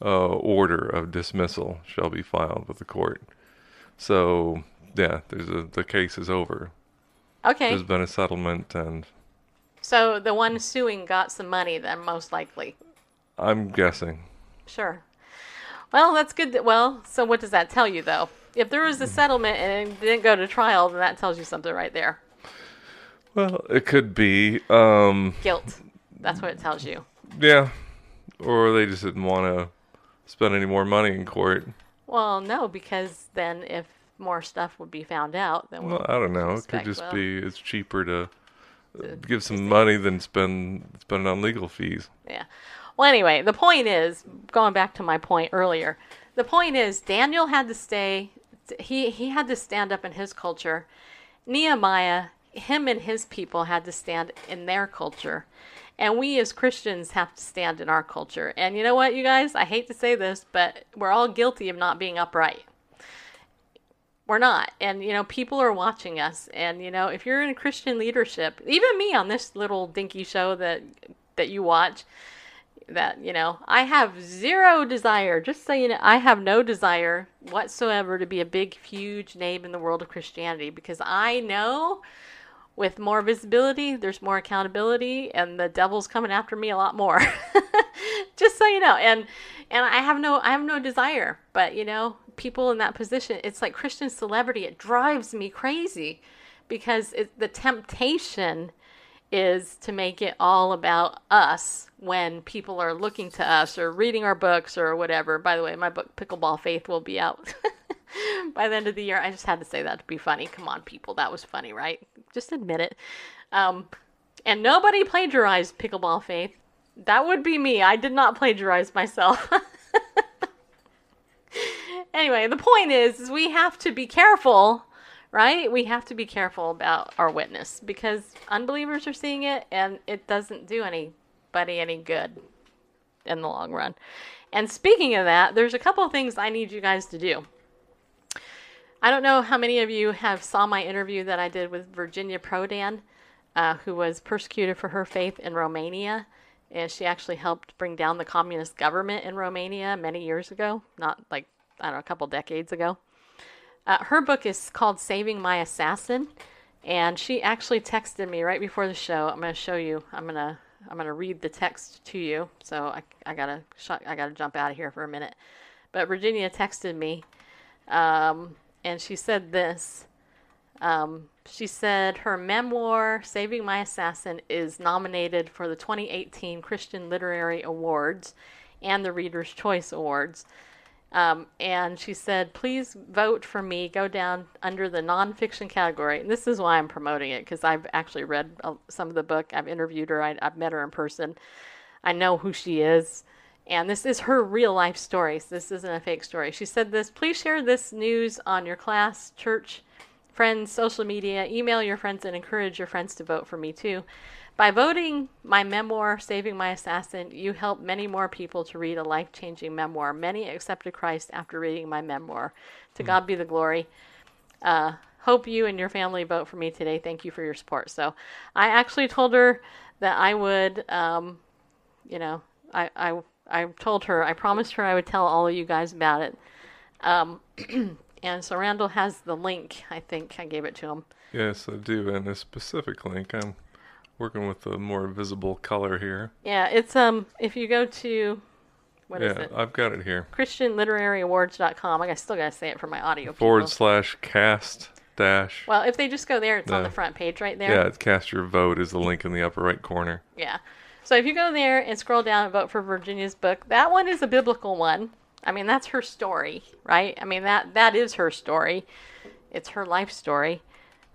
C: uh, order of dismissal shall be filed with the court. So, yeah, there's a, the case is over.
A: okay.
C: There's been a settlement, and
A: So the one suing got some money then, most likely.
C: I'm guessing.
A: Sure. Well, that's good. That, well, so what does that tell you, though? If there was a settlement and it didn't go to trial, then that tells you something right there.
C: Well, it could be, um,
A: Guilt. That's what it tells you.
C: yeah, or they just didn't want to spend any more money in court.
A: Well, no, because then if more stuff would be found out, then we'll
C: Well, I don't know. It could just
A: well,
C: be it's cheaper to uh, give some money than spend spend it on legal fees.
A: Yeah. Well, anyway, the point is, going back to my point earlier, the point is Daniel had to stay. He he had to stand up in his culture. Nehemiah, him and his people had to stand in their culture. And we as Christians have to stand in our culture. And you know what, you guys? I hate to say this, but we're all guilty of not being upright. We're not. And, you know, people are watching us. And, you know, if you're in Christian leadership, even me on this little dinky show that that you watch, that, you know, I have zero desire, just you know, I have no desire whatsoever to be a big, huge name in the world of Christianity because I know with more visibility, there's more accountability, and the devil's coming after me a lot more. Just so you know, and and I have no I have no desire, but you know, people in that position, it's like Christian celebrity. It drives me crazy because it, the temptation is to make it all about us when people are looking to us or reading our books or whatever. By the way, my book Pickleball Faith will be out by the end of the year. I just had to say that to be funny. Come on, people, that was funny, right? Just admit it. Um, and nobody plagiarized Pickleball Faith. That would be me. I did not plagiarize myself. anyway, the point is, is we have to be careful, right? We have to be careful about our witness because unbelievers are seeing it and it doesn't do anybody any good in the long run. And speaking of that, there's a couple of things I need you guys to do. I don't know how many of you have saw my interview that I did with Virginia Prodan, uh, who was persecuted for her faith in Romania. and she actually helped bring down the communist government in Romania many years ago, not like, I don't know, a couple decades ago. Uh, her book is called Saving My Assassin, and she actually texted me right before the show. I'm going to show you. I'm going to I'm going to read the text to you. So I, I gotta I gotta jump out of here for a minute. But Virginia texted me, um, and she said this. Um, she said her memoir, Saving My Assassin, is nominated for the 2018 Christian Literary Awards and the Reader's Choice Awards. Um, and she said, please vote for me. Go down under the nonfiction category. And this is why I'm promoting it because I've actually read uh, some of the book. I've interviewed her. I, I've met her in person. I know who she is. And this is her real life story. So this isn't a fake story. She said this Please share this news on your class, church, friends, social media. Email your friends and encourage your friends to vote for me too. By voting my memoir, Saving My Assassin, you help many more people to read a life changing memoir. Many accepted Christ after reading my memoir. To mm. God be the glory. Uh, hope you and your family vote for me today. Thank you for your support. So I actually told her that I would, um, you know, I, I, I told her, I promised her I would tell all of you guys about it. Um, and so Randall has the link. I think I gave it to him.
C: Yes, I do, and a specific link. I'm working with a more visible color here.
A: Yeah, it's um if you go to what
C: yeah,
A: is it?
C: I've got it here.
A: ChristianLiteraryAwards.com. I still gotta say it for my audio.
C: Forward
A: people.
C: slash cast dash.
A: Well, if they just go there, it's on the front page right there.
C: Yeah, it's cast your vote is the link in the upper right corner.
A: Yeah. So if you go there and scroll down and vote for Virginia's book, that one is a biblical one. I mean, that's her story, right? I mean that that is her story. It's her life story.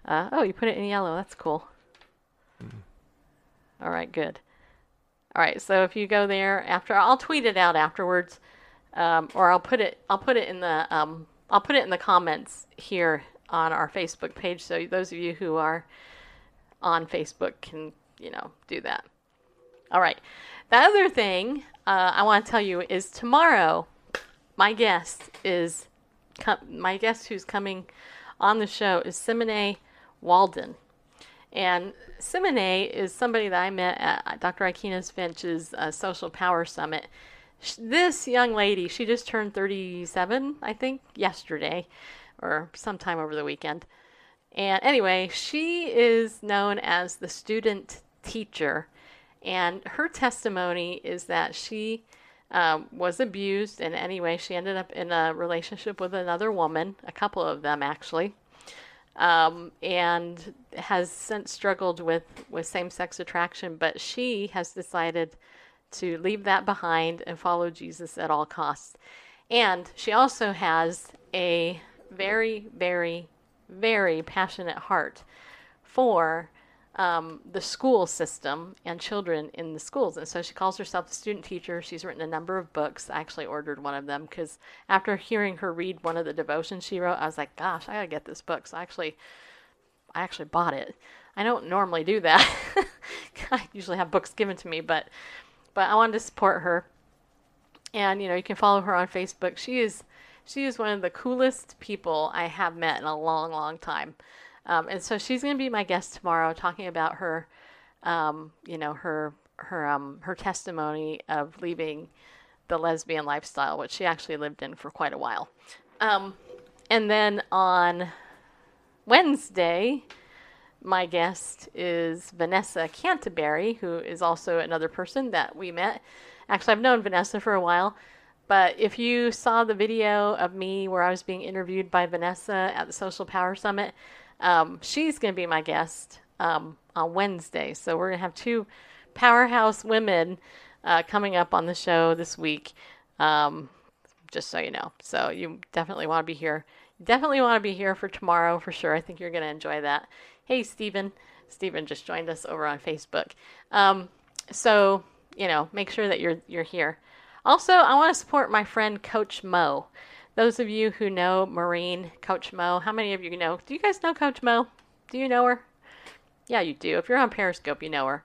A: Uh, oh, you put it in yellow. That's cool. Mm. All right, good. All right, so if you go there after, I'll tweet it out afterwards, um, or I'll put it. I'll put it in the. Um, I'll put it in the comments here on our Facebook page, so those of you who are on Facebook can, you know, do that. All right. The other thing uh, I want to tell you is tomorrow, my guest is my guest who's coming on the show is Simone Walden. And Simone is somebody that I met at Dr. Ikenas Finch's uh, Social Power Summit. This young lady, she just turned 37, I think, yesterday or sometime over the weekend. And anyway, she is known as the student teacher. And her testimony is that she um, was abused in any way. She ended up in a relationship with another woman, a couple of them actually um, and has since struggled with, with same sex attraction, but she has decided to leave that behind and follow Jesus at all costs. And she also has a very, very, very passionate heart for um, the school system and children in the schools. And so she calls herself a student teacher. She's written a number of books. I actually ordered one of them because after hearing her read one of the devotions she wrote, I was like, gosh, I gotta get this book. So I actually, I actually bought it. I don't normally do that. I usually have books given to me, but but I wanted to support her. And you know, you can follow her on Facebook. She is she is one of the coolest people I have met in a long, long time. Um, and so she's going to be my guest tomorrow, talking about her, um, you know, her her um, her testimony of leaving the lesbian lifestyle, which she actually lived in for quite a while. Um, and then on Wednesday, my guest is Vanessa Canterbury, who is also another person that we met. Actually, I've known Vanessa for a while, but if you saw the video of me where I was being interviewed by Vanessa at the Social Power Summit, um, she's going to be my guest um, on Wednesday. So we're going to have two powerhouse women uh, coming up on the show this week. Um, just so you know. So you definitely want to be here. Definitely want to be here for tomorrow for sure. I think you're going to enjoy that. Hey, Stephen. Stephen just joined us over on Facebook. Um, so you know, make sure that you're you're here. Also, I want to support my friend Coach Mo. Those of you who know Maureen, Coach Mo, how many of you know? Do you guys know Coach Mo? Do you know her? Yeah, you do. If you're on Periscope, you know her.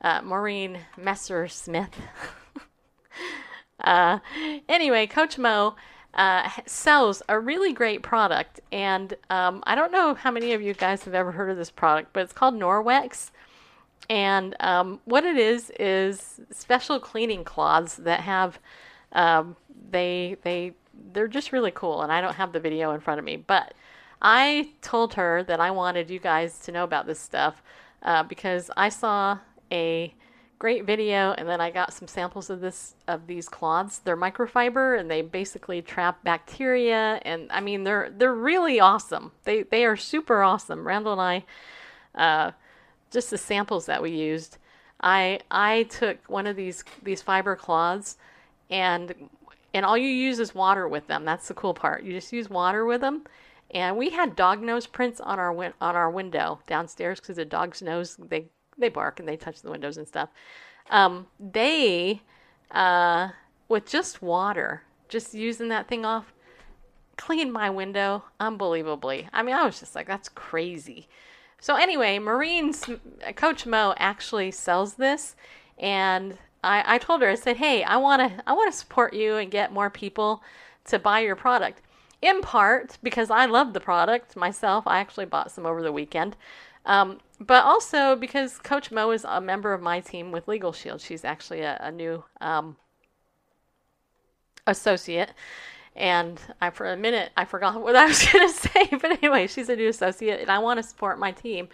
A: Uh, Maureen Messer Smith. uh, anyway, Coach Mo uh, sells a really great product, and um, I don't know how many of you guys have ever heard of this product, but it's called Norwex, and um, what it is is special cleaning cloths that have um, they they they're just really cool. And I don't have the video in front of me, but I told her that I wanted you guys to know about this stuff uh, because I saw a great video and then I got some samples of this of these cloths. They're microfiber and they basically trap bacteria and I mean they're they're really awesome. They they are super awesome. Randall and I uh, just the samples that we used. I I took one of these these fiber cloths and and all you use is water with them. That's the cool part. You just use water with them. And we had dog nose prints on our win- on our window downstairs because the dog's nose they they bark and they touch the windows and stuff. Um, they, uh, with just water, just using that thing off, cleaned my window unbelievably. I mean, I was just like, that's crazy. So anyway, Maureen's Coach Mo actually sells this, and I, I told her I said, hey, I want to I want to support you and get more people to buy your product. In part because I love the product myself. I actually bought some over the weekend. Um, but also because Coach Mo is a member of my team with Legal Shield. She's actually a, a new um, associate. And I, for a minute, I forgot what I was going to say. But anyway, she's a new associate, and I want to support my team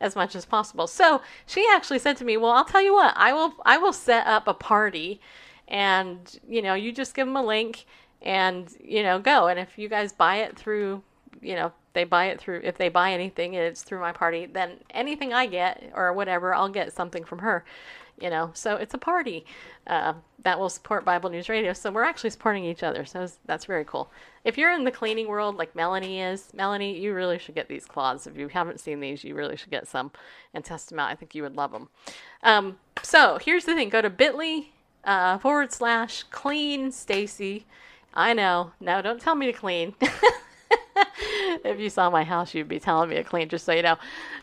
A: as much as possible. So she actually said to me, "Well, I'll tell you what. I will. I will set up a party, and you know, you just give them a link, and you know, go. And if you guys buy it through, you know, they buy it through if they buy anything it's through my party then anything i get or whatever i'll get something from her you know so it's a party uh, that will support bible news radio. So we're actually supporting each other. So that's very cool. If you're in the cleaning world like melanie is melanie you really should get these cloths. If you haven't seen these you really should get some and test them out. I think you would love them um, so here's the thing. Go to bit.ly uh, forward slash clean stacy. I know. No don't tell me to clean. If you saw my house, you'd be telling me to clean, just so you know.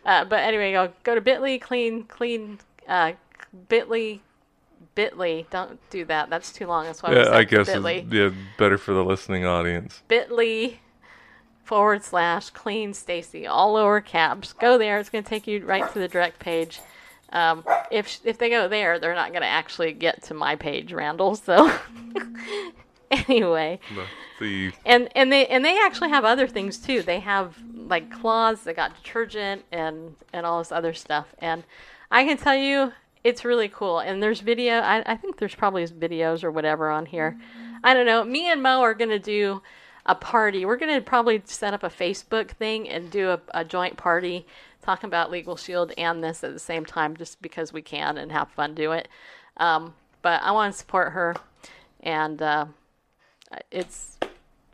A: Uh, but anyway, go go to Bitly, clean, clean, uh, Bitly, Bitly. Don't do that. That's too long. That's why
C: yeah, I guess
A: Bitly.
C: yeah, better for the listening audience.
A: Bitly forward slash clean Stacy, all lower caps. Go there. It's going to take you right to the direct page. Um, if if they go there, they're not going to actually get to my page, Randall. So anyway.
C: The, the
A: and and they and they actually have other things too. They have like cloths. They got detergent and and all this other stuff. And I can tell you, it's really cool. And there's video. I, I think there's probably videos or whatever on here. I don't know. Me and Mo are gonna do a party. We're gonna probably set up a Facebook thing and do a, a joint party talking about Legal Shield and this at the same time, just because we can and have fun do it. Um, but I want to support her, and uh, it's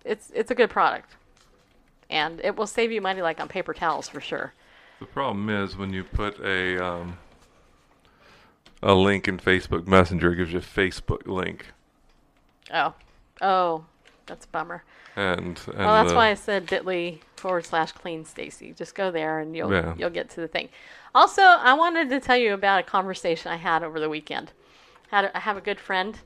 A: it's it's a good product, and it will save you money like on paper towels for sure.
C: the problem is when you put a um, a link in Facebook Messenger, it gives you a Facebook link,
A: Oh, oh, that's a bummer.
C: and and
A: Well, that's
C: the-
A: why I said Bitly forward slash clean Stacy. Just go there and you'll
C: Yeah.
A: you'll get to the thing. Also, I wanted to tell you about a conversation I had over the weekend. Had a, I have a good friend.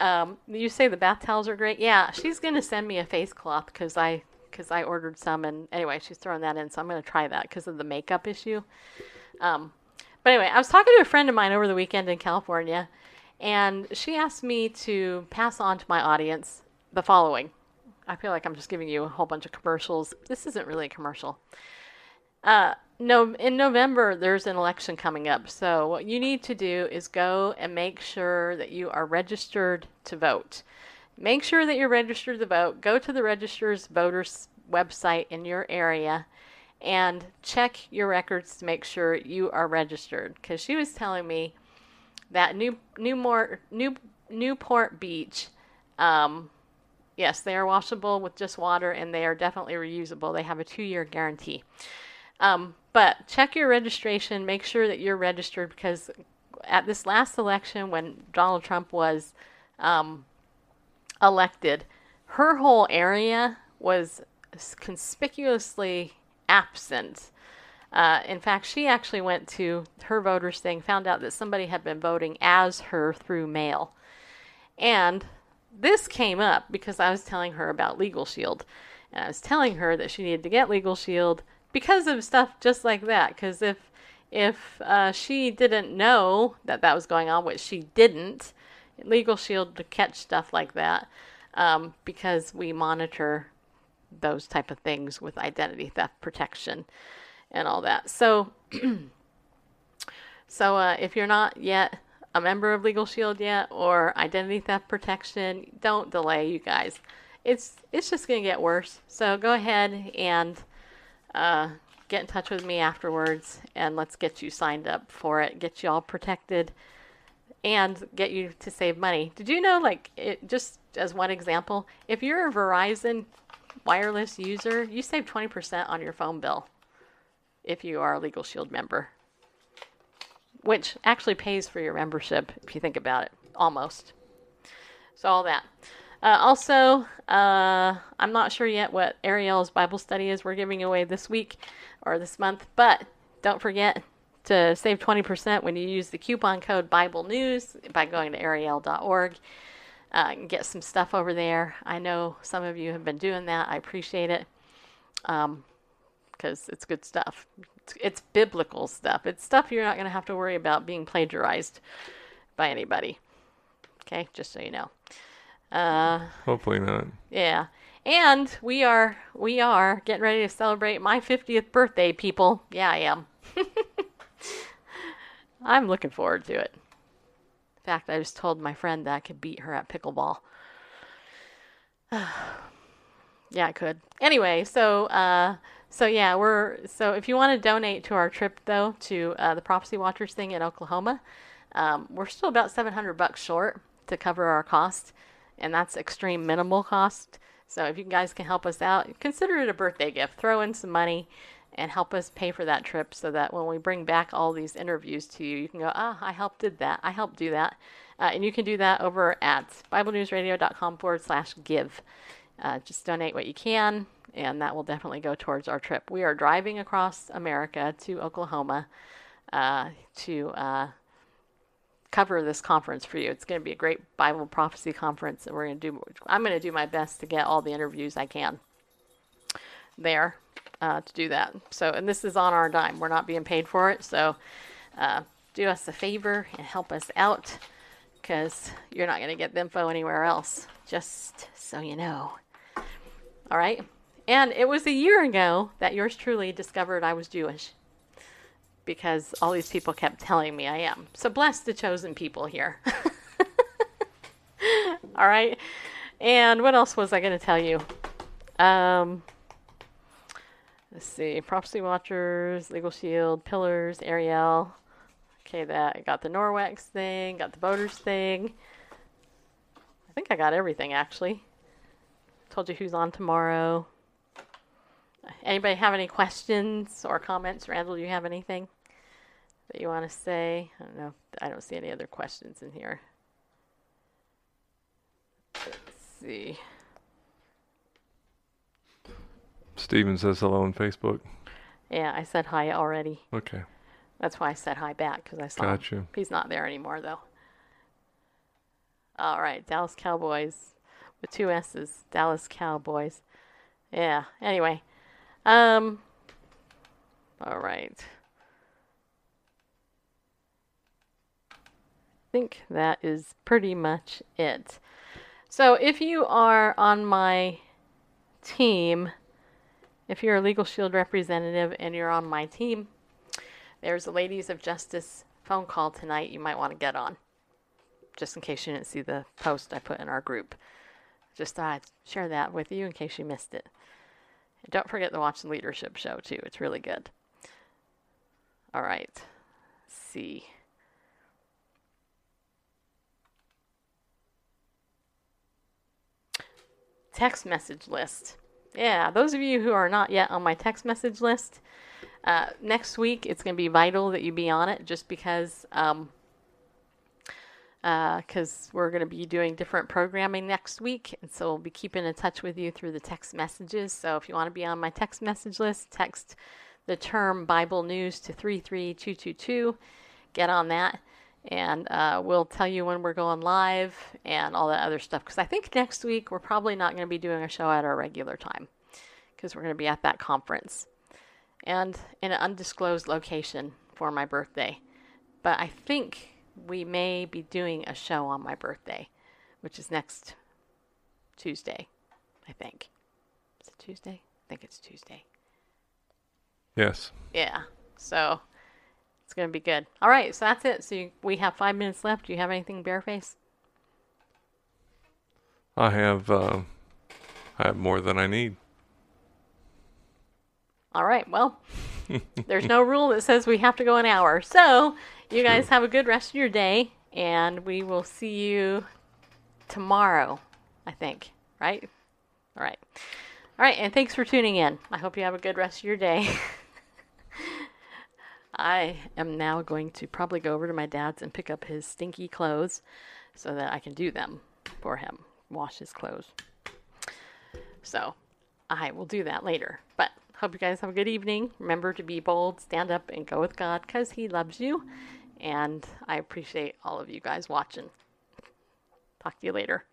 A: Um, you say the bath towels are great. Yeah, she's gonna send me a face cloth because I because I ordered some and anyway she's throwing that in, so I'm gonna try that because of the makeup issue. Um, but anyway, I was talking to a friend of mine over the weekend in California, and she asked me to pass on to my audience the following. I feel like I'm just giving you a whole bunch of commercials. This isn't really a commercial. Uh, no, in November there's an election coming up. So what you need to do is go and make sure that you are registered to vote. Make sure that you're registered to vote. Go to the register's voters website in your area and check your records to make sure you are registered. Because she was telling me that New Newmort New Newport Beach, um, yes, they are washable with just water, and they are definitely reusable. They have a two-year guarantee. Um, but check your registration. Make sure that you're registered because at this last election, when Donald Trump was um, elected, her whole area was conspicuously absent. Uh, in fact, she actually went to her voters thing, found out that somebody had been voting as her through mail. And this came up because I was telling her about Legal Shield. And I was telling her that she needed to get Legal Shield because of stuff just like that. Because if if uh, she didn't know that that was going on, which she didn't, Legal Shield to catch stuff like that um, because we monitor those type of things with identity theft protection and all that. So, so uh, if you're not yet a member of Legal Shield yet or identity theft protection, don't delay, you guys. It's it's just gonna get worse. So go ahead and uh, get in touch with me afterwards, and let's get you signed up for it. Get you all protected, and get you to save money. Did you know, like, it just as one example, if you're a Verizon wireless user, you save 20% on your phone bill if you are a Legal Shield member, which actually pays for your membership if you think about it, almost. So, all that. Uh, also, uh, I'm not sure yet what Ariel's Bible study is we're giving away this week or this month, but don't forget to save 20% when you use the coupon code Bible News by going to ariel.org. Uh, get some stuff over there. I know some of you have been doing that. I appreciate it because um, it's good stuff. It's, it's biblical stuff. It's stuff you're not going to have to worry about being plagiarized by anybody. Okay, just so you know. Uh,
C: Hopefully not.
A: yeah. And we are we are getting ready to celebrate my 50th birthday, people. Yeah, I am. I'm looking forward to it. Fact, I just told my friend that I could beat her at pickleball. yeah, I could. Anyway, so uh, so yeah, we're so if you want to donate to our trip though to uh, the Prophecy Watchers thing in Oklahoma, um, we're still about 700 bucks short to cover our cost, and that's extreme minimal cost. So if you guys can help us out, consider it a birthday gift. Throw in some money and help us pay for that trip so that when we bring back all these interviews to you, you can go, ah, I helped did that. I helped do that. Uh, and you can do that over at BibleNewsRadio.com forward slash give. Uh, just donate what you can, and that will definitely go towards our trip. We are driving across America to Oklahoma uh, to uh, cover this conference for you. It's going to be a great Bible prophecy conference, and we're going to do. I'm going to do my best to get all the interviews I can there uh, to do that. So, and this is on our dime. We're not being paid for it. So, uh, do us a favor and help us out because you're not going to get the info anywhere else. Just so you know. All right. And it was a year ago that yours truly discovered I was Jewish because all these people kept telling me I am. So bless the chosen people here. all right. And what else was I going to tell you? Um, let's see. Prophecy Watchers, Legal Shield, Pillars, Ariel. Okay, that I got the Norwex thing, got the Boaters thing. I think I got everything actually. Told you who's on tomorrow. Anybody have any questions or comments? Randall, do you have anything that you want to say? I don't know. I don't see any other questions in here. Let's see.
C: Steven says hello on Facebook.
A: Yeah, I said hi already.
C: Okay.
A: That's why I said hi back because I saw him.
C: Gotcha.
A: He's not there anymore though. All right, Dallas Cowboys with two S's. Dallas Cowboys. Yeah. Anyway, um. All right. I think that is pretty much it. So if you are on my team, if you're a Legal Shield representative and you're on my team, there's a Ladies of Justice phone call tonight you might want to get on. Just in case you didn't see the post I put in our group. Just thought I'd share that with you in case you missed it. And don't forget to watch the leadership show too. It's really good. All right. Let's see. Text message list. Yeah, those of you who are not yet on my text message list, uh, next week it's going to be vital that you be on it just because um, because uh, we're going to be doing different programming next week. And so we'll be keeping in touch with you through the text messages. So if you want to be on my text message list, text the term Bible News to 33222. Get on that. And uh, we'll tell you when we're going live and all that other stuff. Because I think next week we're probably not going to be doing a show at our regular time because we're going to be at that conference and in an undisclosed location for my birthday. But I think we may be doing a show on my birthday, which is next Tuesday, I think. Is it Tuesday? I think it's Tuesday.
C: Yes.
A: Yeah. So it's going to be good. All right. So that's it. So you, we have five minutes left. Do you have anything, Bareface?
C: I have uh, I have more than I need.
A: All right. Well, there's no rule that says we have to go an hour. So you guys have a good rest of your day, and we will see you tomorrow, I think. Right? All right. All right. And thanks for tuning in. I hope you have a good rest of your day. I am now going to probably go over to my dad's and pick up his stinky clothes so that I can do them for him, wash his clothes. So I will do that later. But hope you guys have a good evening. Remember to be bold, stand up, and go with God because He loves you. And I appreciate all of you guys watching. Talk to you later.